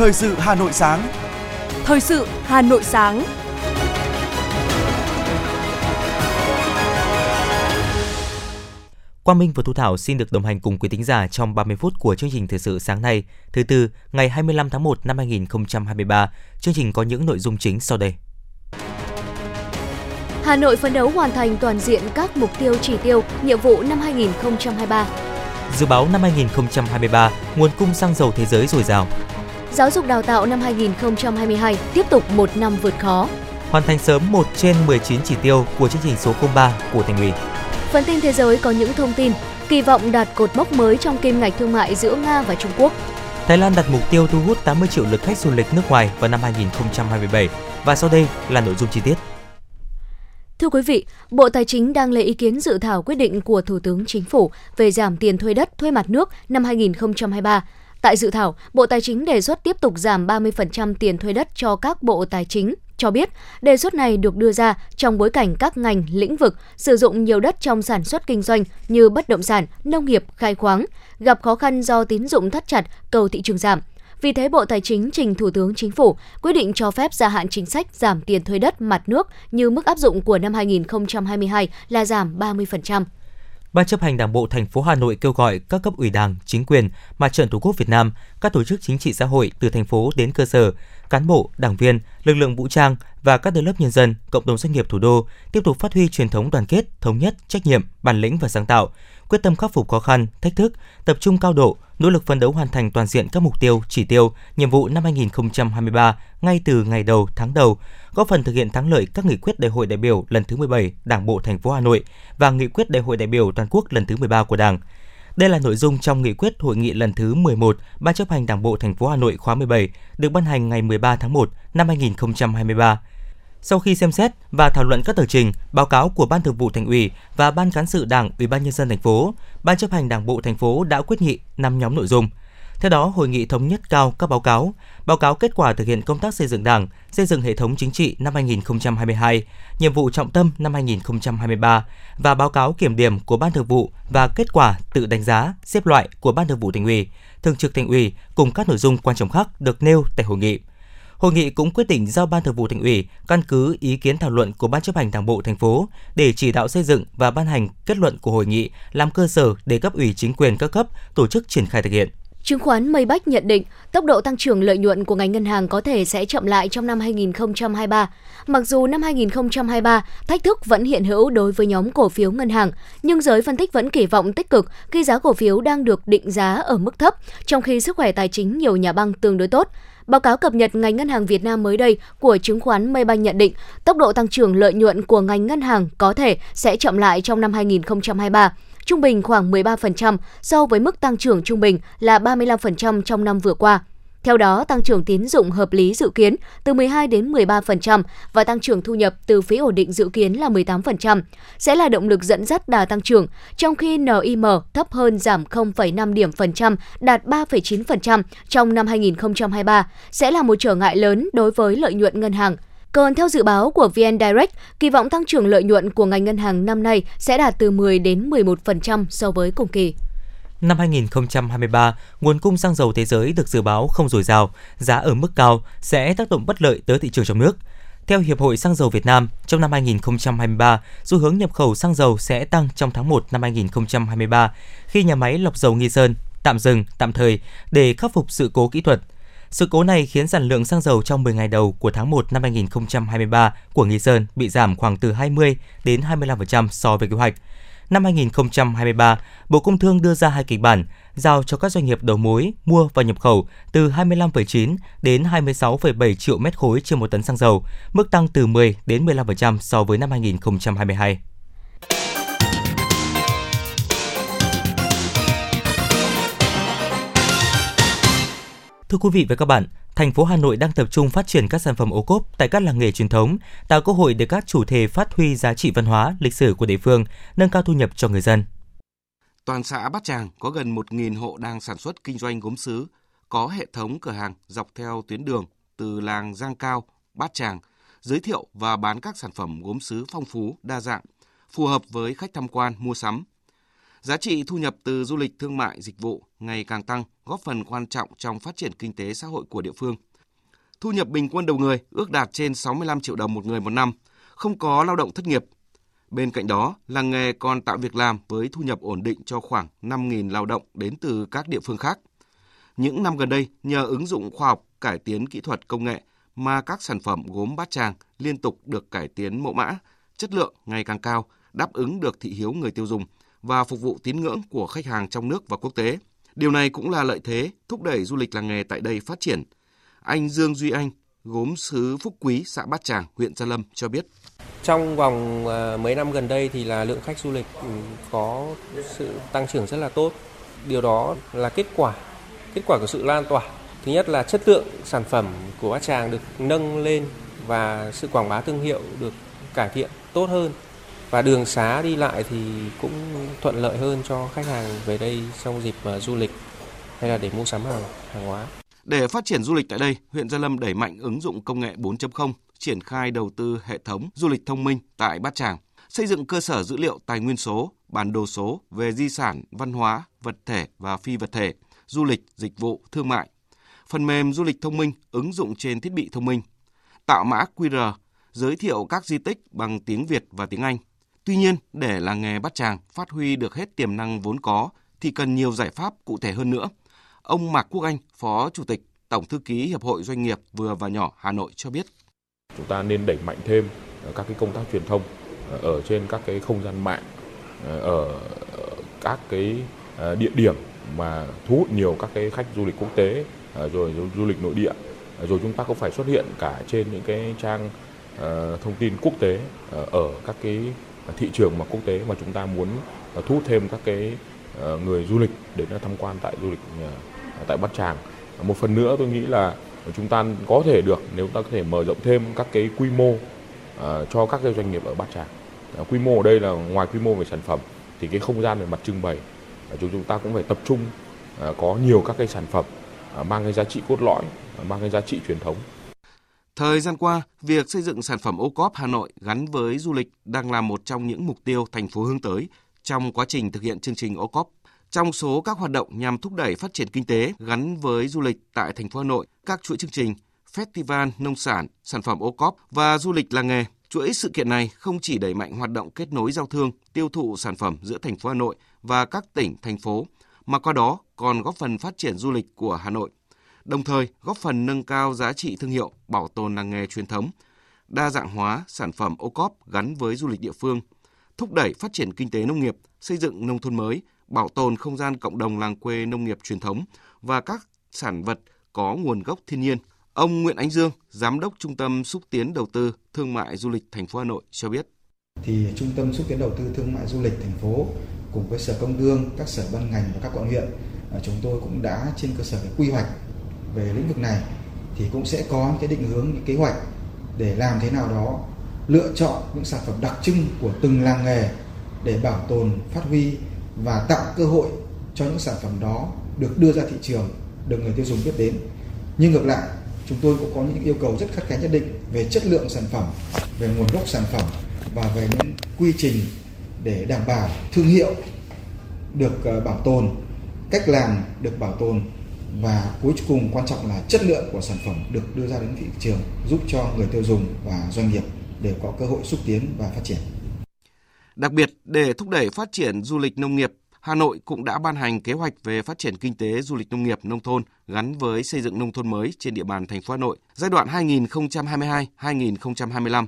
Thời sự Hà Nội sáng. Thời sự Hà Nội sáng. Quang Minh và Thu Thảo xin được đồng hành cùng quý thính giả trong 30 phút của chương trình thời sự sáng nay, thứ tư, ngày 25 tháng 1 năm 2023. Chương trình có những nội dung chính sau đây. Hà Nội phấn đấu hoàn thành toàn diện các mục tiêu chỉ tiêu, nhiệm vụ năm 2023. Dự báo năm 2023, nguồn cung xăng dầu thế giới dồi dào. Giáo dục đào tạo năm 2022 tiếp tục một năm vượt khó. Hoàn thành sớm 1 trên 19 chỉ tiêu của chương trình số 03 của thành ủy. Phần tin thế giới có những thông tin kỳ vọng đạt cột mốc mới trong kim ngạch thương mại giữa Nga và Trung Quốc. Thái Lan đặt mục tiêu thu hút 80 triệu lượt khách du lịch nước ngoài vào năm 2027 và sau đây là nội dung chi tiết. Thưa quý vị, Bộ Tài chính đang lấy ý kiến dự thảo quyết định của Thủ tướng Chính phủ về giảm tiền thuê đất, thuê mặt nước năm 2023. Tại dự thảo, Bộ Tài chính đề xuất tiếp tục giảm 30% tiền thuê đất cho các bộ tài chính, cho biết đề xuất này được đưa ra trong bối cảnh các ngành, lĩnh vực sử dụng nhiều đất trong sản xuất kinh doanh như bất động sản, nông nghiệp, khai khoáng, gặp khó khăn do tín dụng thắt chặt, cầu thị trường giảm. Vì thế, Bộ Tài chính trình Thủ tướng Chính phủ quyết định cho phép gia hạn chính sách giảm tiền thuê đất mặt nước như mức áp dụng của năm 2022 là giảm 30%. Ban chấp hành Đảng bộ thành phố Hà Nội kêu gọi các cấp ủy Đảng, chính quyền, Mặt trận Tổ quốc Việt Nam, các tổ chức chính trị xã hội từ thành phố đến cơ sở, cán bộ, đảng viên, lực lượng vũ trang và các tầng lớp nhân dân, cộng đồng doanh nghiệp thủ đô tiếp tục phát huy truyền thống đoàn kết, thống nhất, trách nhiệm, bản lĩnh và sáng tạo, quyết tâm khắc phục khó khăn, thách thức, tập trung cao độ, nỗ lực phấn đấu hoàn thành toàn diện các mục tiêu, chỉ tiêu, nhiệm vụ năm 2023 ngay từ ngày đầu, tháng đầu, góp phần thực hiện thắng lợi các nghị quyết đại hội đại biểu lần thứ 17 Đảng bộ thành phố Hà Nội và nghị quyết đại hội đại biểu toàn quốc lần thứ 13 của Đảng. Đây là nội dung trong nghị quyết hội nghị lần thứ 11 Ban chấp hành Đảng bộ thành phố Hà Nội khóa 17 được ban hành ngày 13 tháng 1 năm 2023. Sau khi xem xét và thảo luận các tờ trình, báo cáo của Ban Thường vụ Thành ủy và Ban cán sự Đảng, Ủy ban nhân dân thành phố, Ban chấp hành Đảng bộ thành phố đã quyết nghị 5 nhóm nội dung. Theo đó, hội nghị thống nhất cao các báo cáo, báo cáo kết quả thực hiện công tác xây dựng Đảng, xây dựng hệ thống chính trị năm 2022, nhiệm vụ trọng tâm năm 2023 và báo cáo kiểm điểm của Ban Thường vụ và kết quả tự đánh giá, xếp loại của Ban Thường vụ Thành ủy, Thường trực Thành ủy cùng các nội dung quan trọng khác được nêu tại hội nghị. Hội nghị cũng quyết định giao Ban Thường vụ Thành ủy căn cứ ý kiến thảo luận của Ban chấp hành Đảng bộ thành phố để chỉ đạo xây dựng và ban hành kết luận của hội nghị làm cơ sở để cấp ủy chính quyền các cấp tổ chức triển khai thực hiện. Chứng khoán Mây Bách nhận định tốc độ tăng trưởng lợi nhuận của ngành ngân hàng có thể sẽ chậm lại trong năm 2023. Mặc dù năm 2023, thách thức vẫn hiện hữu đối với nhóm cổ phiếu ngân hàng, nhưng giới phân tích vẫn kỳ vọng tích cực khi giá cổ phiếu đang được định giá ở mức thấp, trong khi sức khỏe tài chính nhiều nhà băng tương đối tốt. Báo cáo cập nhật ngành ngân hàng Việt Nam mới đây của chứng khoán Maybank nhận định tốc độ tăng trưởng lợi nhuận của ngành ngân hàng có thể sẽ chậm lại trong năm 2023 trung bình khoảng 13% so với mức tăng trưởng trung bình là 35% trong năm vừa qua. Theo đó, tăng trưởng tín dụng hợp lý dự kiến từ 12 đến 13% và tăng trưởng thu nhập từ phí ổn định dự kiến là 18% sẽ là động lực dẫn dắt đà tăng trưởng, trong khi NIM thấp hơn giảm 0,5 điểm phần trăm đạt 3,9% trong năm 2023 sẽ là một trở ngại lớn đối với lợi nhuận ngân hàng. Còn theo dự báo của VN Direct, kỳ vọng tăng trưởng lợi nhuận của ngành ngân hàng năm nay sẽ đạt từ 10 đến 11% so với cùng kỳ. Năm 2023, nguồn cung xăng dầu thế giới được dự báo không dồi dào, giá ở mức cao sẽ tác động bất lợi tới thị trường trong nước. Theo Hiệp hội Xăng dầu Việt Nam, trong năm 2023, xu hướng nhập khẩu xăng dầu sẽ tăng trong tháng 1 năm 2023 khi nhà máy lọc dầu Nghi Sơn tạm dừng tạm thời để khắc phục sự cố kỹ thuật. Sự cố này khiến sản lượng xăng dầu trong 10 ngày đầu của tháng 1 năm 2023 của Nghi Sơn bị giảm khoảng từ 20 đến 25% so với kế hoạch. Năm 2023, Bộ Công Thương đưa ra hai kịch bản, giao cho các doanh nghiệp đầu mối mua và nhập khẩu từ 25,9 đến 26,7 triệu mét khối trên một tấn xăng dầu, mức tăng từ 10 đến 15% so với năm 2022. Thưa quý vị và các bạn, thành phố Hà Nội đang tập trung phát triển các sản phẩm ô cốp tại các làng nghề truyền thống, tạo cơ hội để các chủ thể phát huy giá trị văn hóa, lịch sử của địa phương, nâng cao thu nhập cho người dân. Toàn xã Bát Tràng có gần 1.000 hộ đang sản xuất kinh doanh gốm sứ, có hệ thống cửa hàng dọc theo tuyến đường từ làng Giang Cao, Bát Tràng, giới thiệu và bán các sản phẩm gốm sứ phong phú, đa dạng, phù hợp với khách tham quan mua sắm. Giá trị thu nhập từ du lịch thương mại dịch vụ ngày càng tăng, góp phần quan trọng trong phát triển kinh tế xã hội của địa phương. Thu nhập bình quân đầu người ước đạt trên 65 triệu đồng một người một năm, không có lao động thất nghiệp. Bên cạnh đó, làng nghề còn tạo việc làm với thu nhập ổn định cho khoảng 5.000 lao động đến từ các địa phương khác. Những năm gần đây, nhờ ứng dụng khoa học, cải tiến kỹ thuật công nghệ mà các sản phẩm gốm bát tràng liên tục được cải tiến mẫu mã, chất lượng ngày càng cao, đáp ứng được thị hiếu người tiêu dùng và phục vụ tín ngưỡng của khách hàng trong nước và quốc tế. Điều này cũng là lợi thế thúc đẩy du lịch làng nghề tại đây phát triển. Anh Dương Duy Anh, gốm sứ Phúc Quý, xã Bát Tràng, huyện Gia Lâm cho biết. Trong vòng à, mấy năm gần đây thì là lượng khách du lịch ừ, có sự tăng trưởng rất là tốt. Điều đó là kết quả, kết quả của sự lan tỏa. Thứ nhất là chất lượng sản phẩm của Bát Tràng được nâng lên và sự quảng bá thương hiệu được cải thiện tốt hơn và đường xá đi lại thì cũng thuận lợi hơn cho khách hàng về đây trong dịp ờ, du lịch hay là để mua sắm hàng hàng hóa. Để phát triển du lịch tại đây, huyện Gia Lâm đẩy mạnh ứng dụng công nghệ 4.0, triển khai đầu tư hệ thống du lịch thông minh tại Bát Tràng, xây dựng cơ sở dữ liệu tài nguyên số, bản đồ số về di sản, văn hóa, vật thể và phi vật thể, du lịch, dịch vụ, thương mại. Phần mềm du lịch thông minh ứng dụng trên thiết bị thông minh, tạo mã QR, giới thiệu các di tích bằng tiếng Việt và tiếng Anh, Tuy nhiên, để làng nghề Bát Tràng phát huy được hết tiềm năng vốn có thì cần nhiều giải pháp cụ thể hơn nữa. Ông Mạc Quốc Anh, Phó Chủ tịch Tổng thư ký Hiệp hội Doanh nghiệp vừa và nhỏ Hà Nội cho biết. Chúng ta nên đẩy mạnh thêm ờ, các cái công tác truyền thông ờ, ở trên các cái không gian mạng, ờ, ở các cái địa điểm mà thu hút nhiều các cái khách du lịch quốc tế rồi du lịch nội địa rồi chúng ta cũng phải xuất hiện cả trên những cái trang thông tin quốc tế ở các cái À, thị trường mà quốc tế mà chúng ta muốn à, thu hút thêm các cái à, người du lịch đến tham quan tại du lịch tại Bát Tràng. Một phần nữa tôi nghĩ là chúng ta có thể được nếu ta có thể mở rộng thêm các cái quy mô cho các cái doanh nghiệp ở Bát Tràng. Quy mô ở đây là ngoài quy mô về sản phẩm thì cái không gian về mặt trưng bày chúng chúng ta cũng phải tập trung có nhiều các cái sản phẩm mang cái giá trị cốt lõi, mang cái giá trị truyền thống Thời gian qua, việc xây dựng sản phẩm ô cóp Hà Nội gắn với du lịch đang là một trong những mục tiêu thành phố hướng tới trong quá trình thực hiện chương trình ô cóp. Trong số các hoạt động nhằm thúc đẩy phát triển kinh tế gắn với du lịch tại thành phố Hà Nội, các chuỗi chương trình, festival nông sản, sản phẩm ô cóp và du lịch làng nghề. Chuỗi sự kiện này không chỉ đẩy mạnh hoạt động kết nối giao thương, tiêu thụ sản phẩm giữa thành phố Hà Nội và các tỉnh, thành phố, mà qua đó còn góp phần phát triển du lịch của Hà Nội đồng thời góp phần nâng cao giá trị thương hiệu, bảo tồn làng nghề truyền thống, đa dạng hóa sản phẩm ô cóp gắn với du lịch địa phương, thúc đẩy phát triển kinh tế nông nghiệp, xây dựng nông thôn mới, bảo tồn không gian cộng đồng làng quê nông nghiệp truyền thống và các sản vật có nguồn gốc thiên nhiên. Ông Nguyễn Ánh Dương, Giám đốc Trung tâm Xúc tiến Đầu tư Thương mại Du lịch thành phố Hà Nội cho biết. Thì Trung tâm Xúc tiến Đầu tư Thương mại Du lịch thành phố cùng với Sở Công Thương, các sở ban ngành và các quận huyện, à, chúng tôi cũng đã trên cơ sở quy hoạch về lĩnh vực này thì cũng sẽ có những cái định hướng, những kế hoạch để làm thế nào đó lựa chọn những sản phẩm đặc trưng của từng làng nghề để bảo tồn, phát huy và tạo cơ hội cho những sản phẩm đó được đưa ra thị trường, được người tiêu dùng biết đến. Nhưng ngược lại, chúng tôi cũng có những yêu cầu rất khắt khe nhất định về chất lượng sản phẩm, về nguồn gốc sản phẩm và về những quy trình để đảm bảo thương hiệu được ờ, bảo tồn, cách làm được bảo tồn và cuối cùng quan trọng là chất lượng của sản phẩm được đưa ra đến thị trường giúp cho người tiêu dùng và doanh nghiệp đều có cơ hội xúc tiến và phát triển. Đặc biệt, để thúc đẩy phát triển du lịch nông nghiệp, Hà Nội cũng đã ban hành kế hoạch về phát triển kinh tế du lịch nông nghiệp nông thôn gắn với xây dựng nông thôn mới trên địa bàn thành phố Hà Nội giai đoạn 2022-2025.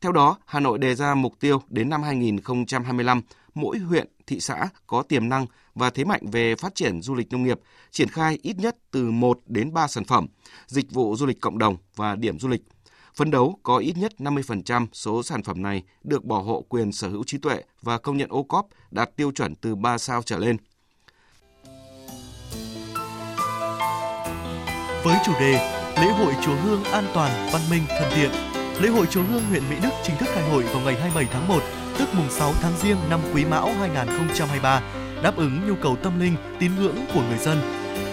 Theo đó, Hà Nội đề ra mục tiêu đến năm 2025, mỗi huyện, thị xã có tiềm năng và thế mạnh về phát triển du lịch nông nghiệp, triển khai ít nhất từ 1 đến 3 sản phẩm, dịch vụ du lịch cộng đồng và điểm du lịch. Phấn đấu có ít nhất 50% số sản phẩm này được bảo hộ quyền sở hữu trí tuệ và công nhận ô cóp đạt tiêu chuẩn từ 3 sao trở lên. Với chủ đề Lễ hội Chùa Hương an toàn, văn minh, thân thiện, Lễ hội Chùa Hương huyện Mỹ Đức chính thức khai hội vào ngày 27 tháng 1, tức mùng 6 tháng Giêng năm Quý Mão 2023 đáp ứng nhu cầu tâm linh, tín ngưỡng của người dân.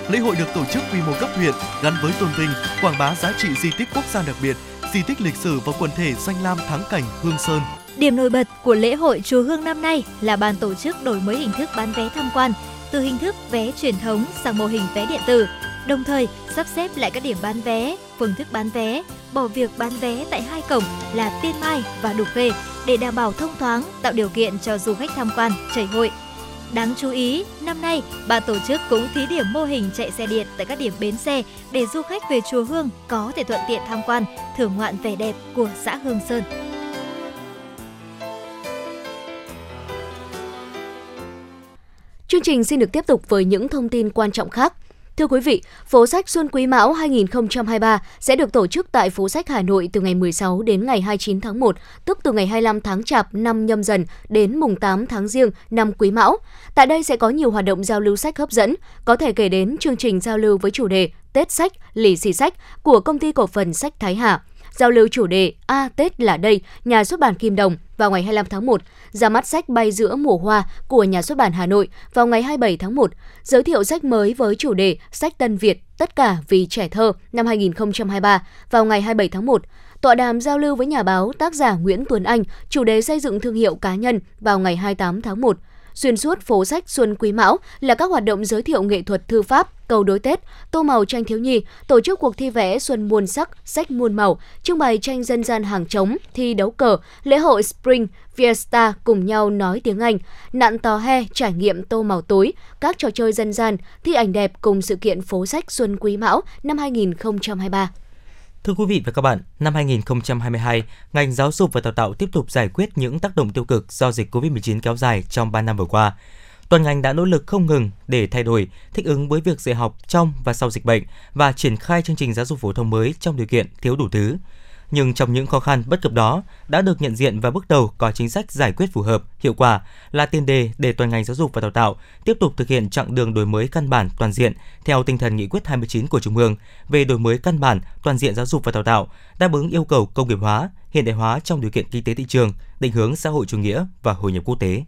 Lễ hội được tổ chức quy mô cấp huyện gắn với tôn vinh, quảng bá giá trị di tích quốc gia đặc biệt, di tích lịch sử và quần thể danh lam thắng cảnh Hương Sơn. Điểm nổi bật của lễ hội chùa Hương năm nay là ban tổ chức đổi mới hình thức bán vé tham quan từ hình thức vé truyền thống sang mô hình vé điện tử, đồng thời sắp xếp lại các điểm bán vé, phương thức bán vé, bỏ việc bán vé tại hai cổng là Tiên Mai và Đục Khê để đảm bảo thông thoáng, tạo điều kiện cho du khách tham quan, chảy hội. Đáng chú ý, năm nay, ban tổ chức cũng thí điểm mô hình chạy xe điện tại các điểm bến xe để du khách về chùa Hương có thể thuận tiện tham quan, thưởng ngoạn vẻ đẹp của xã Hương Sơn. Chương trình xin được tiếp tục với những thông tin quan trọng khác. Thưa quý vị, phố sách Xuân Quý Mão 2023 sẽ được tổ chức tại phố sách Hà Nội từ ngày 16 đến ngày 29 tháng 1, tức từ ngày 25 tháng Chạp năm nhâm dần đến mùng 8 tháng Giêng năm Quý Mão. Tại đây sẽ có nhiều hoạt động giao lưu sách hấp dẫn, có thể kể đến chương trình giao lưu với chủ đề Tết sách, lì xì sách của công ty cổ phần sách Thái Hà giao lưu chủ đề A Tết là đây, nhà xuất bản Kim Đồng vào ngày 25 tháng 1, ra mắt sách Bay giữa mùa hoa của nhà xuất bản Hà Nội vào ngày 27 tháng 1, giới thiệu sách mới với chủ đề Sách Tân Việt Tất cả vì trẻ thơ năm 2023 vào ngày 27 tháng 1, tọa đàm giao lưu với nhà báo tác giả Nguyễn Tuấn Anh chủ đề xây dựng thương hiệu cá nhân vào ngày 28 tháng 1. Xuyên suốt phố sách Xuân Quý Mão là các hoạt động giới thiệu nghệ thuật thư pháp, cầu đối Tết, tô màu tranh thiếu nhi, tổ chức cuộc thi vẽ Xuân muôn sắc, sách muôn màu, trưng bày tranh dân gian hàng trống, thi đấu cờ, lễ hội Spring Fiesta cùng nhau nói tiếng Anh, nạn tò he, trải nghiệm tô màu tối, các trò chơi dân gian, thi ảnh đẹp cùng sự kiện phố sách Xuân Quý Mão năm 2023. Thưa quý vị và các bạn, năm 2022, ngành giáo dục và đào tạo tiếp tục giải quyết những tác động tiêu cực do dịch COVID-19 kéo dài trong 3 năm vừa qua. Toàn ngành đã nỗ lực không ngừng để thay đổi, thích ứng với việc dạy học trong và sau dịch bệnh và triển khai chương trình giáo dục phổ thông mới trong điều kiện thiếu đủ thứ nhưng trong những khó khăn bất cập đó đã được nhận diện và bước đầu có chính sách giải quyết phù hợp, hiệu quả là tiền đề để toàn ngành giáo dục và đào tạo tiếp tục thực hiện chặng đường đổi mới căn bản toàn diện theo tinh thần nghị quyết 29 của Trung ương về đổi mới căn bản toàn diện giáo dục và đào tạo, đáp ứng yêu cầu công nghiệp hóa, hiện đại hóa trong điều kiện kinh tế thị trường, định hướng xã hội chủ nghĩa và hội nhập quốc tế.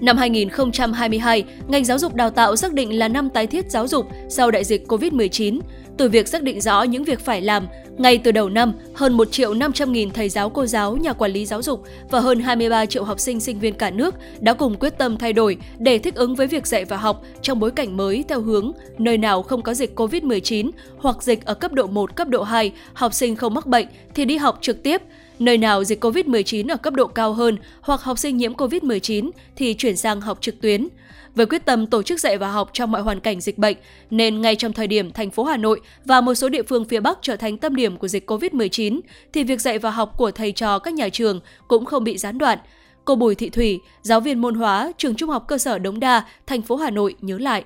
Năm 2022, ngành giáo dục đào tạo xác định là năm tái thiết giáo dục sau đại dịch COVID-19. Từ việc xác định rõ những việc phải làm, ngay từ đầu năm, hơn 1 triệu 500 nghìn thầy giáo cô giáo, nhà quản lý giáo dục và hơn 23 triệu học sinh sinh viên cả nước đã cùng quyết tâm thay đổi để thích ứng với việc dạy và học trong bối cảnh mới theo hướng nơi nào không có dịch COVID-19 hoặc dịch ở cấp độ 1, cấp độ 2, học sinh không mắc bệnh thì đi học trực tiếp, Nơi nào dịch COVID-19 ở cấp độ cao hơn hoặc học sinh nhiễm COVID-19 thì chuyển sang học trực tuyến. Với quyết tâm tổ chức dạy và học trong mọi hoàn cảnh dịch bệnh, nên ngay trong thời điểm thành phố Hà Nội và một số địa phương phía Bắc trở thành tâm điểm của dịch COVID-19, thì việc dạy và học của thầy trò các nhà trường cũng không bị gián đoạn. Cô Bùi Thị Thủy, giáo viên môn hóa, trường Trung học cơ sở Đống Đa, thành phố Hà Nội nhớ lại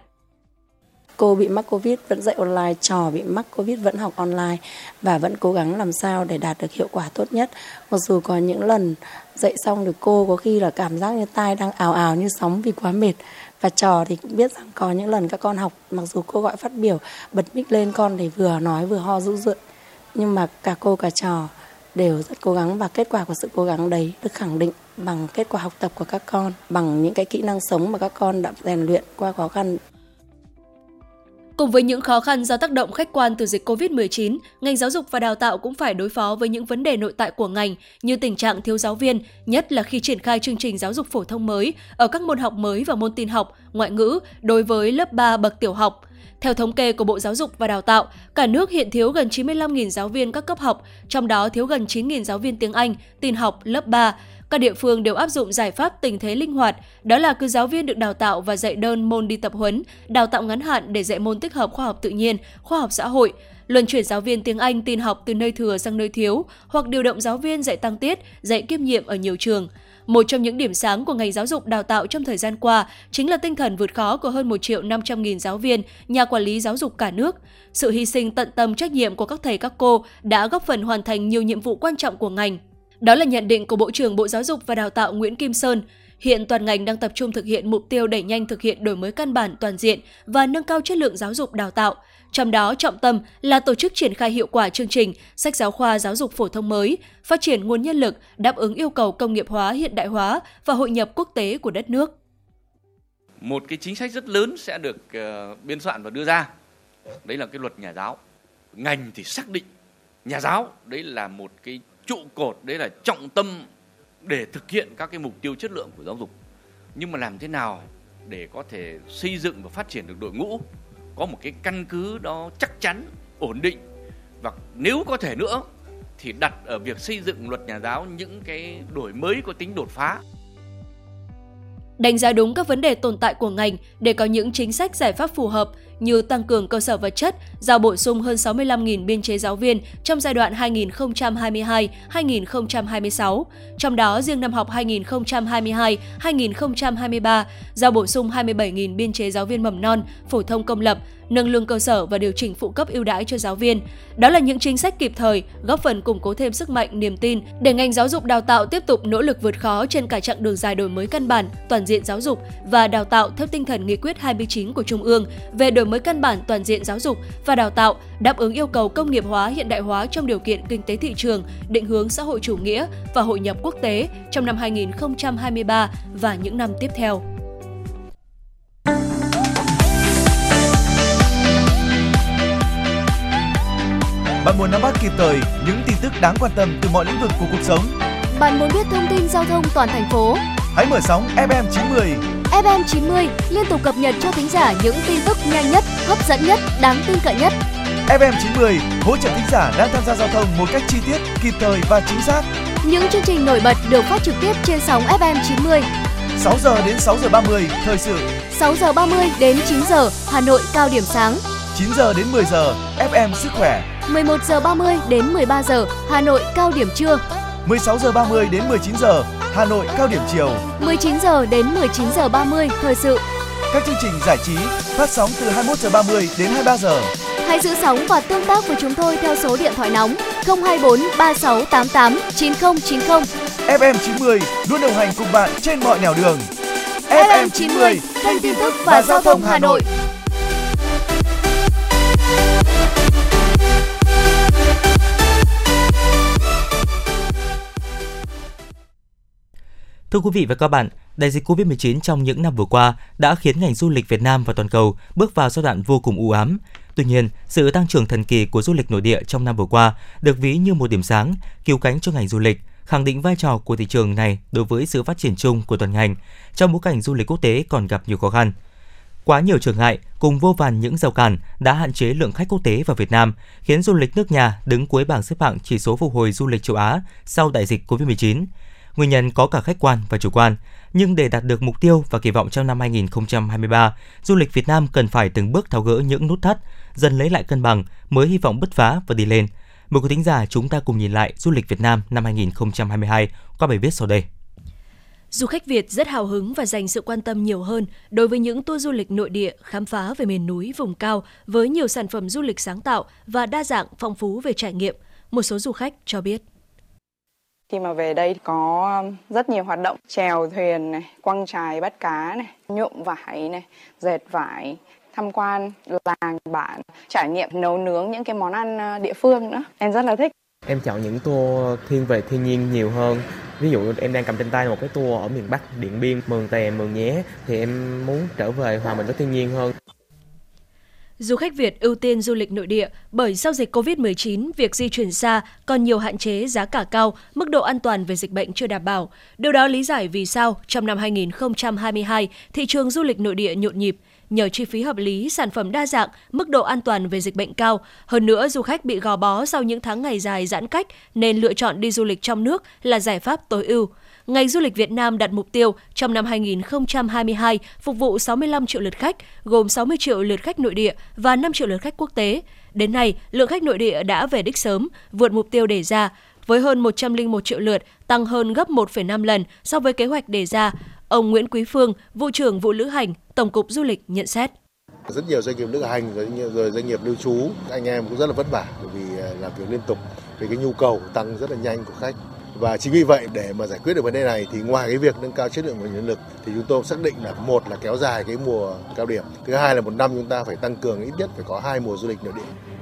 cô bị mắc covid vẫn dạy online, trò bị mắc covid vẫn học online và vẫn cố gắng làm sao để đạt được hiệu quả tốt nhất. Mặc dù có những lần dạy xong được cô có khi là cảm giác như tai đang ào ào như sóng vì quá mệt. Và trò thì cũng biết rằng có những lần các con học, mặc dù cô gọi phát biểu, bật mic lên con để vừa nói vừa ho rũ rượi nhưng mà cả cô cả trò đều rất cố gắng và kết quả của sự cố gắng đấy được khẳng định bằng kết quả học tập của các con, bằng những cái kỹ năng sống mà các con đã rèn luyện qua khó khăn. Cùng với những khó khăn do tác động khách quan từ dịch COVID-19, ngành giáo dục và đào tạo cũng phải đối phó với những vấn đề nội tại của ngành như tình trạng thiếu giáo viên, nhất là khi triển khai chương trình giáo dục phổ thông mới ở các môn học mới và môn tin học, ngoại ngữ đối với lớp 3 bậc tiểu học. Theo thống kê của Bộ Giáo dục và Đào tạo, cả nước hiện thiếu gần 95.000 giáo viên các cấp học, trong đó thiếu gần 9.000 giáo viên tiếng Anh, tin học lớp 3, các địa phương đều áp dụng giải pháp tình thế linh hoạt, đó là cứ giáo viên được đào tạo và dạy đơn môn đi tập huấn, đào tạo ngắn hạn để dạy môn tích hợp khoa học tự nhiên, khoa học xã hội, luân chuyển giáo viên tiếng Anh tin học từ nơi thừa sang nơi thiếu hoặc điều động giáo viên dạy tăng tiết, dạy kiêm nhiệm ở nhiều trường. Một trong những điểm sáng của ngành giáo dục đào tạo trong thời gian qua chính là tinh thần vượt khó của hơn 1 triệu 500 nghìn giáo viên, nhà quản lý giáo dục cả nước. Sự hy sinh tận tâm trách nhiệm của các thầy các cô đã góp phần hoàn thành nhiều nhiệm vụ quan trọng của ngành. Đó là nhận định của Bộ trưởng Bộ Giáo dục và Đào tạo Nguyễn Kim Sơn. Hiện toàn ngành đang tập trung thực hiện mục tiêu đẩy nhanh thực hiện đổi mới căn bản toàn diện và nâng cao chất lượng giáo dục đào tạo. Trong đó trọng tâm là tổ chức triển khai hiệu quả chương trình sách giáo khoa giáo dục phổ thông mới, phát triển nguồn nhân lực đáp ứng yêu cầu công nghiệp hóa, hiện đại hóa và hội nhập quốc tế của đất nước. Một cái chính sách rất lớn sẽ được uh, biên soạn và đưa ra. Đấy là cái luật nhà giáo. Ngành thì xác định nhà giáo đấy là một cái trụ cột, đấy là trọng tâm để thực hiện các cái mục tiêu chất lượng của giáo dục. Nhưng mà làm thế nào để có thể xây dựng và phát triển được đội ngũ, có một cái căn cứ đó chắc chắn, ổn định và nếu có thể nữa thì đặt ở việc xây dựng luật nhà giáo những cái đổi mới có tính đột phá. Đánh giá đúng các vấn đề tồn tại của ngành để có những chính sách giải pháp phù hợp như tăng cường cơ sở vật chất, giao bổ sung hơn 65.000 biên chế giáo viên trong giai đoạn 2022-2026. Trong đó, riêng năm học 2022-2023, giao bổ sung 27.000 biên chế giáo viên mầm non, phổ thông công lập, nâng lương cơ sở và điều chỉnh phụ cấp ưu đãi cho giáo viên. Đó là những chính sách kịp thời, góp phần củng cố thêm sức mạnh, niềm tin để ngành giáo dục đào tạo tiếp tục nỗ lực vượt khó trên cả chặng đường dài đổi mới căn bản, toàn diện giáo dục và đào tạo theo tinh thần nghị quyết 29 của Trung ương về đổi mới căn bản toàn diện giáo dục và đào tạo, đáp ứng yêu cầu công nghiệp hóa hiện đại hóa trong điều kiện kinh tế thị trường, định hướng xã hội chủ nghĩa và hội nhập quốc tế trong năm 2023 và những năm tiếp theo. Bạn muốn nắm bắt kịp thời những tin tức đáng quan tâm từ mọi lĩnh vực của cuộc sống. Bạn muốn biết thông tin giao thông toàn thành phố. Hãy mở sóng FM 90. FM 90 liên tục cập nhật cho thính giả những tin tức nhanh nhất, hấp dẫn nhất, đáng tin cậy nhất. FM 90 hỗ trợ thính giả đang tham gia giao thông một cách chi tiết, kịp thời và chính xác. Những chương trình nổi bật được phát trực tiếp trên sóng FM 90. 6 giờ đến 6 giờ 30 thời sự. 6 giờ 30 đến 9 giờ Hà Nội cao điểm sáng. 9 giờ đến 10 giờ FM sức khỏe. 11 giờ 30 đến 13 giờ Hà Nội cao điểm trưa. 16 giờ 30 đến 19 giờ Hà Nội cao điểm chiều. 19 giờ đến 19 giờ 30 thời sự. Các chương trình giải trí phát sóng từ 21 giờ 30 đến 23 giờ. Hãy giữ sóng và tương tác với chúng tôi theo số điện thoại nóng 024 3688 9090. FM 90 luôn đồng hành cùng bạn trên mọi nẻo đường. FM 90 kênh tin tức và giao thông Hà Nội. Thưa quý vị và các bạn, đại dịch Covid-19 trong những năm vừa qua đã khiến ngành du lịch Việt Nam và toàn cầu bước vào giai đoạn vô cùng u ám. Tuy nhiên, sự tăng trưởng thần kỳ của du lịch nội địa trong năm vừa qua được ví như một điểm sáng, cứu cánh cho ngành du lịch, khẳng định vai trò của thị trường này đối với sự phát triển chung của toàn ngành trong bối cảnh du lịch quốc tế còn gặp nhiều khó khăn. Quá nhiều trở ngại cùng vô vàn những rào cản đã hạn chế lượng khách quốc tế vào Việt Nam, khiến du lịch nước nhà đứng cuối bảng xếp hạng chỉ số phục hồi du lịch châu Á sau đại dịch Covid-19. Nguyên nhân có cả khách quan và chủ quan, nhưng để đạt được mục tiêu và kỳ vọng trong năm 2023, du lịch Việt Nam cần phải từng bước tháo gỡ những nút thắt, dần lấy lại cân bằng mới hy vọng bứt phá và đi lên. Mời quý thính giả chúng ta cùng nhìn lại du lịch Việt Nam năm 2022 qua bài viết sau đây. Du khách Việt rất hào hứng và dành sự quan tâm nhiều hơn đối với những tour du lịch nội địa khám phá về miền núi, vùng cao với nhiều sản phẩm du lịch sáng tạo và đa dạng phong phú về trải nghiệm. Một số du khách cho biết. Khi mà về đây có um, rất nhiều hoạt động chèo thuyền này, quăng trài bắt cá này, nhuộm vải này, dệt vải, tham quan làng bản, trải nghiệm nấu nướng những cái món ăn ờ, địa phương nữa. Em rất là thích. Em chọn những tour thiên về thiên nhiên nhiều hơn. Ví dụ em đang cầm trên tay một cái tour ở miền Bắc, Điện Biên, Mường Tè, Mường Nhé thì em muốn trở về hòa mình với thiên nhiên hơn. Du khách Việt ưu tiên du lịch nội địa bởi sau dịch COVID-19, việc di chuyển xa còn nhiều hạn chế, giá cả cao, mức độ an toàn về dịch bệnh chưa đảm bảo. Điều đó lý giải vì sao trong năm 2022, thị trường du lịch nội địa nhộn nhịp, nhờ chi phí hợp lý, sản phẩm đa dạng, mức độ an toàn về dịch bệnh cao. Hơn nữa, du khách bị gò bó sau những tháng ngày dài giãn cách nên lựa chọn đi du lịch trong nước là giải pháp tối ưu ngành du lịch Việt Nam đặt mục tiêu trong năm 2022 phục vụ 65 triệu lượt khách, gồm 60 triệu lượt khách nội địa và 5 triệu lượt khách quốc tế. Đến nay, lượng khách nội địa đã về đích sớm, vượt mục tiêu đề ra, với hơn 101 triệu lượt, tăng hơn gấp 1,5 lần so với kế hoạch đề ra. Ông Nguyễn Quý Phương, vụ trưởng vụ lữ hành, Tổng cục Du lịch nhận xét rất nhiều doanh nghiệp lữ hành rồi doanh nghiệp lưu trú anh em cũng rất là vất vả bởi vì à, làm việc liên tục vì cái nhu cầu tăng rất là nhanh của khách và chính vì vậy, để mà giải quyết được vấn đề này, thì ngoài cái việc nâng cao chất lượng nguồn nhân lực, thì chúng tôi xác định là một là kéo dài cái mùa cao điểm. Thứ hai là một năm chúng ta phải tăng cường, ít nhất phải có hai mùa du lịch nội địa.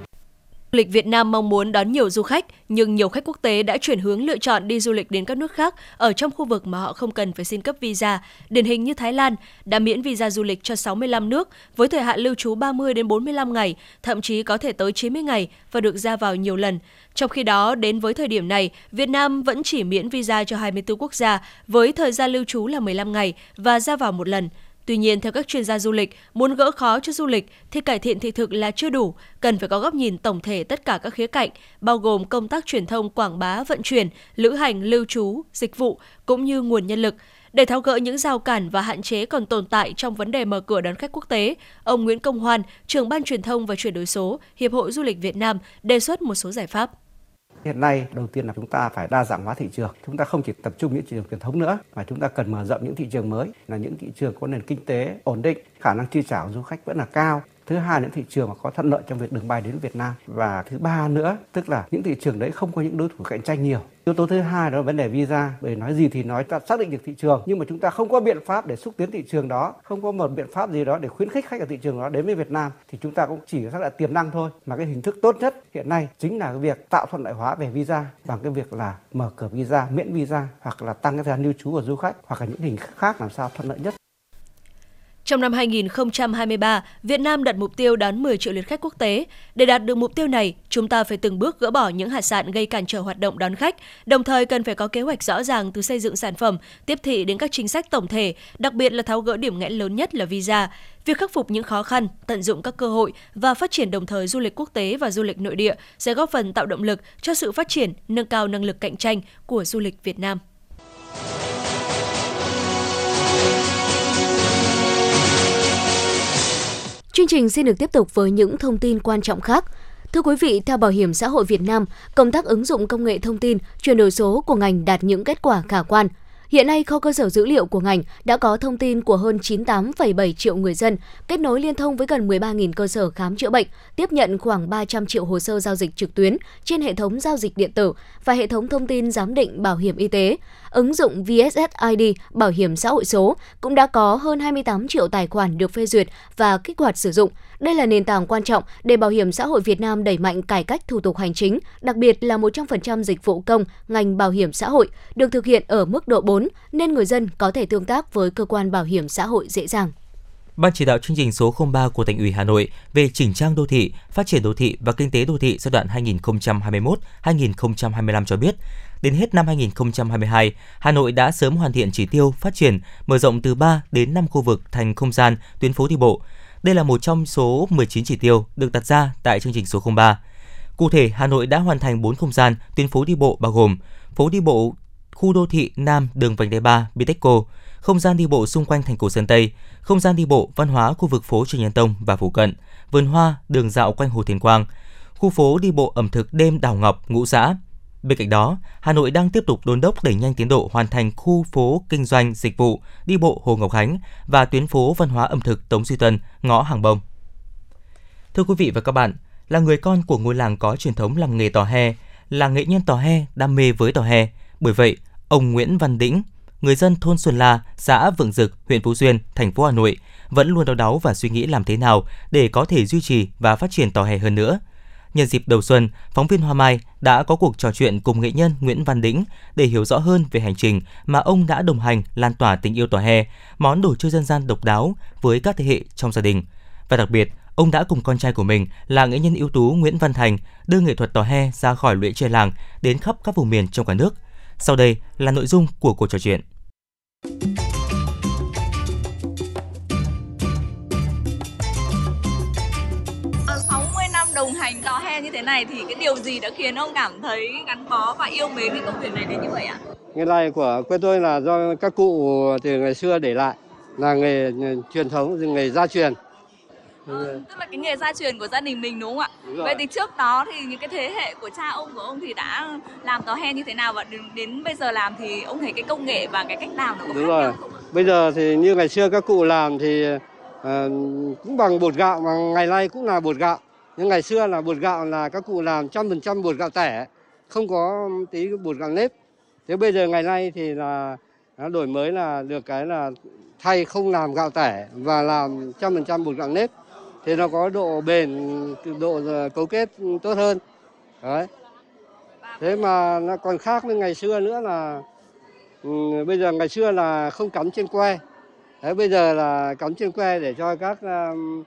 Du lịch Việt Nam mong muốn đón nhiều du khách, nhưng nhiều khách quốc tế đã chuyển hướng lựa chọn đi du lịch đến các nước khác ở trong khu vực mà họ không cần phải xin cấp visa. Điển hình như Thái Lan đã miễn visa du lịch cho 65 nước với thời hạn lưu trú 30 đến 45 ngày, thậm chí có thể tới 90 ngày và được ra vào nhiều lần. Trong khi đó, đến với thời điểm này, Việt Nam vẫn chỉ miễn visa cho 24 quốc gia với thời gian lưu trú là 15 ngày và ra vào một lần. Tuy nhiên, theo các chuyên gia du lịch, muốn gỡ khó cho du lịch thì cải thiện thị thực là chưa đủ, cần phải có góc nhìn tổng thể tất cả các khía cạnh, bao gồm công tác truyền thông, quảng bá, vận chuyển, lữ hành, lưu trú, dịch vụ, cũng như nguồn nhân lực. Để tháo gỡ những rào cản và hạn chế còn tồn tại trong vấn đề mở cửa đón khách quốc tế, ông Nguyễn Công Hoan, trưởng ban truyền thông và chuyển đổi số, Hiệp hội Du lịch Việt Nam đề xuất một số giải pháp. Hiện nay, đầu tiên là chúng ta phải đa dạng hóa thị trường. Chúng ta không chỉ tập trung những thị trường truyền thống nữa, mà chúng ta cần mở rộng những thị trường mới, là những thị trường có nền kinh tế ổn định, khả năng chi trả của du khách vẫn là cao. Thứ hai là những thị trường mà có thuận lợi trong việc đường bay đến Việt Nam. Và thứ ba nữa, tức là những thị trường đấy không có những đối thủ cạnh tranh nhiều. Yếu tố thứ hai đó là vấn đề visa. Bởi nói gì thì nói, ta xác định được thị trường. Nhưng mà chúng ta không có biện pháp để xúc tiến thị trường đó. Không có một biện pháp gì đó để khuyến khích khách ở thị trường đó đến với Việt Nam. Thì chúng ta cũng chỉ xác định tiềm năng thôi. Mà cái hình thức tốt nhất hiện nay chính là cái việc tạo thuận lợi hóa về visa. Bằng cái việc là mở cửa visa, miễn visa, hoặc là tăng cái thời gian lưu trú của du khách, hoặc là những hình khác làm sao thuận lợi nhất trong năm 2023, Việt Nam đặt mục tiêu đón 10 triệu lượt khách quốc tế. Để đạt được mục tiêu này, chúng ta phải từng bước gỡ bỏ những hạt sạn gây cản trở hoạt động đón khách, đồng thời cần phải có kế hoạch rõ ràng từ xây dựng sản phẩm, tiếp thị đến các chính sách tổng thể, đặc biệt là tháo gỡ điểm nghẽn lớn nhất là visa. Việc khắc phục những khó khăn, tận dụng các cơ hội và phát triển đồng thời du lịch quốc tế và du lịch nội địa sẽ góp phần tạo động lực cho sự phát triển, nâng cao năng lực cạnh tranh của du lịch Việt Nam. Chương trình xin được tiếp tục với những thông tin quan trọng khác. Thưa quý vị, theo Bảo hiểm xã hội Việt Nam, công tác ứng dụng công nghệ thông tin, chuyển đổi số của ngành đạt những kết quả khả quan. Hiện nay, kho cơ sở dữ liệu của ngành đã có thông tin của hơn 98,7 triệu người dân, kết nối liên thông với gần 13.000 cơ sở khám chữa bệnh, tiếp nhận khoảng 300 triệu hồ sơ giao dịch trực tuyến trên hệ thống giao dịch điện tử và hệ thống thông tin giám định bảo hiểm y tế. Ứng dụng VSSID Bảo hiểm xã hội số cũng đã có hơn 28 triệu tài khoản được phê duyệt và kích hoạt sử dụng. Đây là nền tảng quan trọng để Bảo hiểm xã hội Việt Nam đẩy mạnh cải cách thủ tục hành chính, đặc biệt là 100% dịch vụ công ngành bảo hiểm xã hội được thực hiện ở mức độ 4 nên người dân có thể tương tác với cơ quan bảo hiểm xã hội dễ dàng. Ban chỉ đạo chương trình số 03 của Thành ủy Hà Nội về chỉnh trang đô thị, phát triển đô thị và kinh tế đô thị giai đoạn 2021-2025 cho biết, đến hết năm 2022, Hà Nội đã sớm hoàn thiện chỉ tiêu phát triển, mở rộng từ 3 đến 5 khu vực thành không gian tuyến phố đi bộ. Đây là một trong số 19 chỉ tiêu được đặt ra tại chương trình số 03. Cụ thể, Hà Nội đã hoàn thành 4 không gian tuyến phố đi bộ bao gồm phố đi bộ khu đô thị Nam đường vành đai 3 Bitexco, không gian đi bộ xung quanh thành cổ Sơn Tây, không gian đi bộ văn hóa khu vực phố Trần Nhân Tông và phụ cận, vườn hoa, đường dạo quanh Hồ Thiền Quang, khu phố đi bộ ẩm thực đêm Đào Ngọc, Ngũ Xã. Bên cạnh đó, Hà Nội đang tiếp tục đôn đốc đẩy nhanh tiến độ hoàn thành khu phố kinh doanh dịch vụ đi bộ Hồ Ngọc Khánh và tuyến phố văn hóa ẩm thực Tống Duy Tân, ngõ Hàng Bông. Thưa quý vị và các bạn, là người con của ngôi làng có truyền thống làm nghề tò he, là nghệ nhân tò he đam mê với tò he. Bởi vậy, ông Nguyễn Văn Đĩnh, người dân thôn Xuân La, xã Vượng Dực, huyện Phú Xuyên, thành phố Hà Nội vẫn luôn đau đáu và suy nghĩ làm thế nào để có thể duy trì và phát triển tò hè hơn nữa. Nhân dịp đầu xuân, phóng viên Hoa Mai đã có cuộc trò chuyện cùng nghệ nhân Nguyễn Văn Đĩnh để hiểu rõ hơn về hành trình mà ông đã đồng hành lan tỏa tình yêu tòa hè, món đồ chơi dân gian độc đáo với các thế hệ trong gia đình. Và đặc biệt, ông đã cùng con trai của mình là nghệ nhân ưu tú Nguyễn Văn Thành đưa nghệ thuật tòa hè ra khỏi lũy tre làng đến khắp các vùng miền trong cả nước. Sau đây là nội dung của cuộc trò chuyện. Thế này thì cái điều gì đã khiến ông cảm thấy gắn bó và yêu mến cái công việc này đến như vậy ạ? Nghề này của quê tôi là do các cụ từ ngày xưa để lại là nghề truyền thống, nghề gia truyền. Ờ, tức là cái nghề gia truyền của gia đình mình đúng không ạ? Đúng Vậy thì trước đó thì những cái thế hệ của cha ông của ông thì đã làm tò he như thế nào và đến, đến bây giờ làm thì ông thấy cái công nghệ và cái cách làm nó có đúng rồi. Bây giờ thì như ngày xưa các cụ làm thì uh, cũng bằng bột gạo mà ngày nay cũng là bột gạo nhưng ngày xưa là bột gạo là các cụ làm trăm phần trăm bột gạo tẻ không có tí bột gạo nếp thế bây giờ ngày nay thì là nó đổi mới là được cái là thay không làm gạo tẻ và làm trăm phần trăm bột gạo nếp thì nó có độ bền, độ ờ, cấu kết tốt hơn. Đấy. Thế mà nó còn khác với ngày xưa nữa là ừ, bây giờ ngày xưa là không cắm trên que. Đấy, bây giờ là cắm trên que để cho các uh,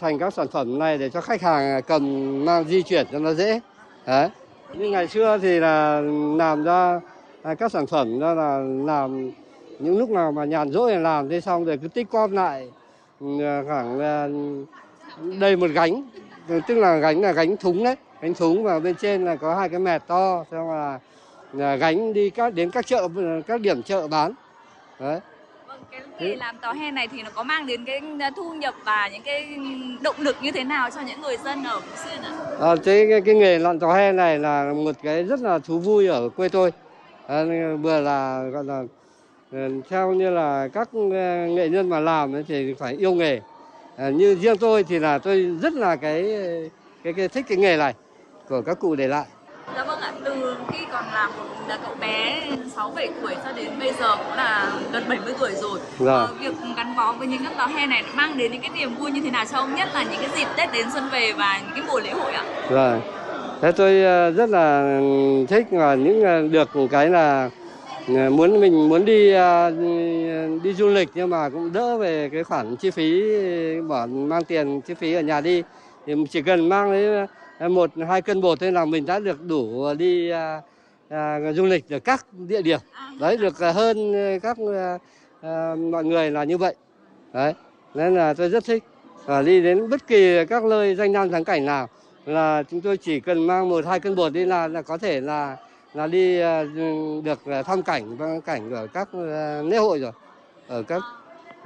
thành các sản phẩm này để cho khách hàng cần mang di chuyển cho nó dễ. Đấy. Như ngày xưa thì là làm ra à, các sản phẩm đó là làm những lúc nào mà nhàn rỗi là làm thế xong rồi cứ tích cóp lại ừ, à, khoảng đây một gánh ừ, tức là gánh là gánh thúng đấy gánh thúng và bên trên là có hai cái mẹt to xong là, à, gánh đi các đến các chợ các điểm chợ bán đấy cái nghề làm tòa hè này thì nó có mang đến cái thu nhập và những cái động lực như thế nào cho những người dân ở Phú Xuyên ạ? À, cái, cái, cái nghề lặn tòa hè này là một cái rất là thú vui ở quê tôi. À, vừa là gọi là theo như là các nghệ nhân mà làm thì phải yêu nghề. À, như riêng tôi thì là tôi rất là cái cái, cái thích cái nghề này của các cụ để lại. Vâng từ khi còn là một là cậu bé 6 7 tuổi cho đến bây giờ cũng là gần 70 tuổi rồi. Dạ. Ờ, việc gắn bó với những các tòa hè này mang đến những cái niềm vui như thế nào cho ông nhất là những cái dịp Tết đến xuân về và những cái mùa lễ hội ạ? Rồi. Thế tôi ờ, rất là thích và những ờ, được cái là ờ, muốn mình muốn đi đi du lịch nhưng mà cũng đỡ về cái khoản chi phí bỏ mang tiền chi phí ở nhà đi thì chỉ cần mang đến một hai cân bột thôi là mình đã được đủ đi à, à, du lịch ở các địa điểm. Đấy được hơn các à, mọi người là như vậy. Đấy nên là tôi rất thích. Và đi đến bất kỳ các nơi danh lam thắng cảnh nào là chúng tôi chỉ cần mang một hai cân bột đi là là có thể là là đi được thăm cảnh cảnh ở các lễ hội rồi ở các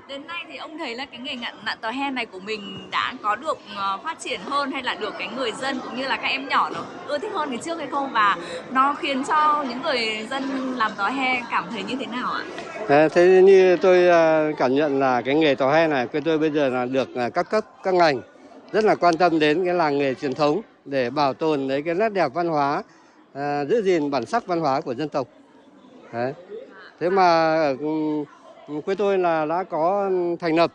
Đến nay thì ông thấy là cái nghề ngạn nạn tòa hen này của mình đã có được ờ, phát triển hơn hay là được cái người dân cũng như là các em nhỏ nó ưa thích hơn thì trước hay không và nó khiến cho những người dân làm tòa he cảm thấy như thế nào ạ? À, thế như tôi ờ, cảm nhận là cái nghề tòa he này của tôi bây giờ là được các cấp các ngành rất là quan tâm đến cái làng nghề truyền thống để bảo tồn lấy cái nét đẹp văn hóa à, giữ gìn bản sắc văn hóa của dân tộc. Đấy. Thế mà ở quê tôi là, đã có ừ, thành lập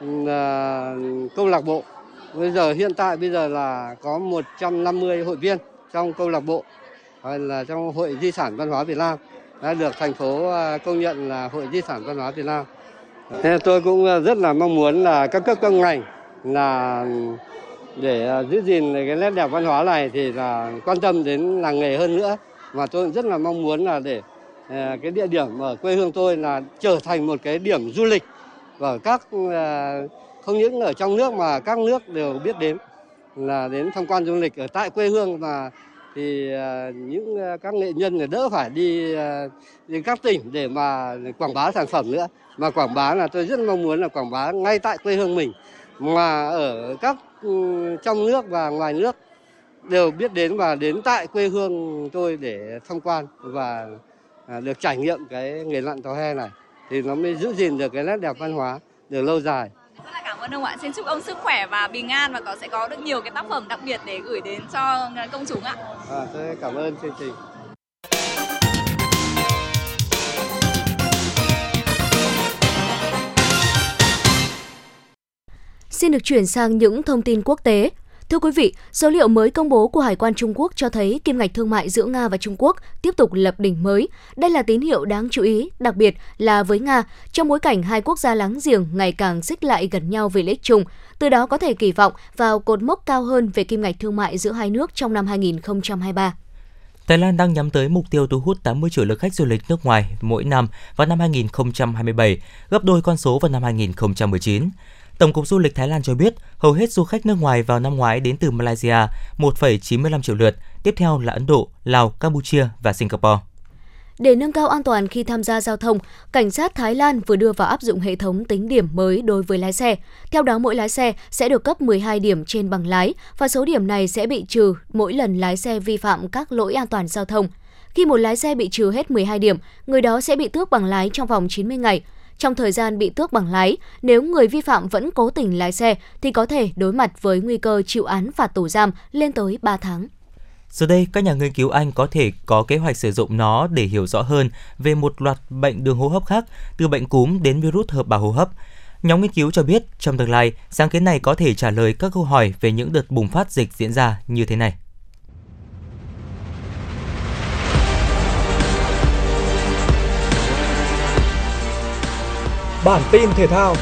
ừ, à, câu lạc bộ. Bây giờ, hiện tại bây giờ là có 150 hội viên trong câu lạc bộ hay là trong hội di sản văn hóa Việt Nam, đã được thành phố à, công nhận là hội di sản văn hóa Việt Nam. Thế tôi cũng à, rất là mong muốn là các cấp, các ngành là ừ, để giữ gìn cái nét đẹp văn hóa này thì là quan tâm đến làng nghề hơn nữa và tôi rất là mong muốn là để Ờ, cái địa điểm ở quê hương tôi là trở thành một cái điểm du lịch và các ờ, không những ở trong nước mà các nước đều biết đến, là đến tham quan du lịch ở tại quê hương. Mà thì ờ, những các nghệ nhân đỡ phải đi đến các tỉnh để mà quảng bá sản phẩm nữa. Mà quảng bá là tôi rất mong muốn là quảng bá ngay tại quê hương mình. Mà ở các ừ, trong nước và ngoài nước đều biết đến và đến tại quê hương tôi để tham quan và được trải nghiệm cái nghề lặn tàu he này thì nó mới giữ gìn được cái nét đẹp văn hóa được lâu dài. Rất là cảm ơn ông ạ. Xin chúc ông sức khỏe và bình an và có sẽ có được nhiều cái tác phẩm đặc biệt để gửi đến cho công chúng ạ. À, tôi cảm ơn chương trình. Xin được chuyển sang những thông tin quốc tế. Thưa quý vị, số liệu mới công bố của Hải quan Trung Quốc cho thấy kim ngạch thương mại giữa Nga và Trung Quốc tiếp tục lập đỉnh mới. Đây là tín hiệu đáng chú ý, đặc biệt là với Nga, trong bối cảnh hai quốc gia láng giềng ngày càng xích lại gần nhau về lợi ích chung. Từ đó có thể kỳ vọng vào cột mốc cao hơn về kim ngạch thương mại giữa hai nước trong năm 2023. Thái Lan đang nhắm tới mục tiêu thu hút 80 triệu lượt khách du lịch nước ngoài mỗi năm vào năm 2027, gấp đôi con số vào năm 2019. Tổng cục Du lịch Thái Lan cho biết, hầu hết du khách nước ngoài vào năm ngoái đến từ Malaysia 1,95 triệu lượt, tiếp theo là Ấn Độ, Lào, Campuchia và Singapore. Để nâng cao an toàn khi tham gia giao thông, cảnh sát Thái Lan vừa đưa vào áp dụng hệ thống tính điểm mới đối với lái xe. Theo đó, mỗi lái xe sẽ được cấp 12 điểm trên bằng lái và số điểm này sẽ bị trừ mỗi lần lái xe vi phạm các lỗi an toàn giao thông. Khi một lái xe bị trừ hết 12 điểm, người đó sẽ bị tước bằng lái trong vòng 90 ngày. Trong thời gian bị tước bằng lái, nếu người vi phạm vẫn cố tình lái xe thì có thể đối mặt với nguy cơ chịu án phạt tù giam lên tới 3 tháng. Giờ đây, các nhà nghiên cứu Anh có thể có kế hoạch sử dụng nó để hiểu rõ hơn về một loạt bệnh đường hô hấp khác, từ bệnh cúm đến virus hợp bào hô hấp. Nhóm nghiên cứu cho biết trong tương lai, sáng kiến này có thể trả lời các câu hỏi về những đợt bùng phát dịch diễn ra như thế này. Bản tin thể thao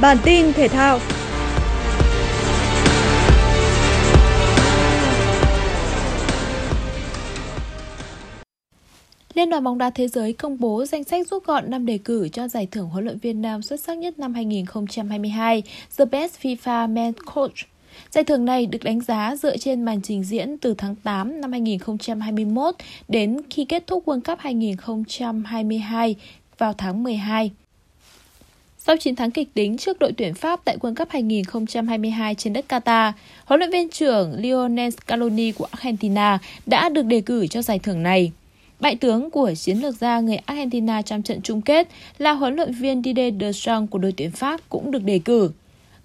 Bản tin thể thao Liên đoàn bóng đá thế giới công bố danh sách rút gọn năm đề cử cho giải thưởng huấn luyện viên nam xuất sắc nhất năm 2022, The Best FIFA Men Coach. Giải thưởng này được đánh giá dựa trên màn trình diễn từ tháng 8 năm 2021 đến khi kết thúc World Cup 2022 vào tháng 12. Sau chiến thắng kịch tính trước đội tuyển Pháp tại World Cup 2022 trên đất Qatar, huấn luyện viên trưởng Lionel Scaloni của Argentina đã được đề cử cho giải thưởng này. Bại tướng của chiến lược gia người Argentina trong trận chung kết là huấn luyện viên Didier Deschamps của đội tuyển Pháp cũng được đề cử.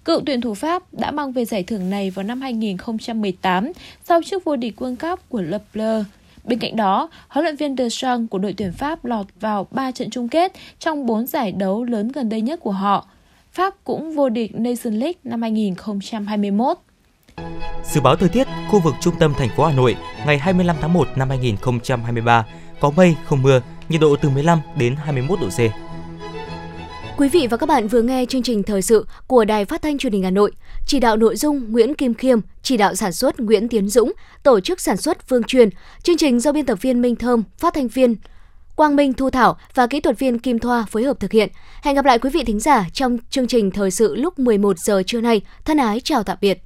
Cựu tuyển thủ Pháp đã mang về giải thưởng này vào năm 2018 sau chức vô địch World Cup của Le Bleu. Bên cạnh đó, huấn luyện viên Deschamps của đội tuyển Pháp lọt vào 3 trận chung kết trong 4 giải đấu lớn gần đây nhất của họ. Pháp cũng vô địch Nation League năm 2021. Dự báo thời tiết khu vực trung tâm thành phố Hà Nội ngày 25 tháng 1 năm 2023 có mây không mưa, nhiệt độ từ 15 đến 21 độ C. Quý vị và các bạn vừa nghe chương trình thời sự của Đài Phát thanh Truyền hình Hà Nội. Chỉ đạo nội dung Nguyễn Kim Khiêm, chỉ đạo sản xuất Nguyễn Tiến Dũng, tổ chức sản xuất Phương Truyền. Chương trình do biên tập viên Minh Thơm, phát thanh viên Quang Minh Thu Thảo và kỹ thuật viên Kim Thoa phối hợp thực hiện. Hẹn gặp lại quý vị thính giả trong chương trình thời sự lúc 11 giờ trưa nay. Thân ái chào tạm biệt.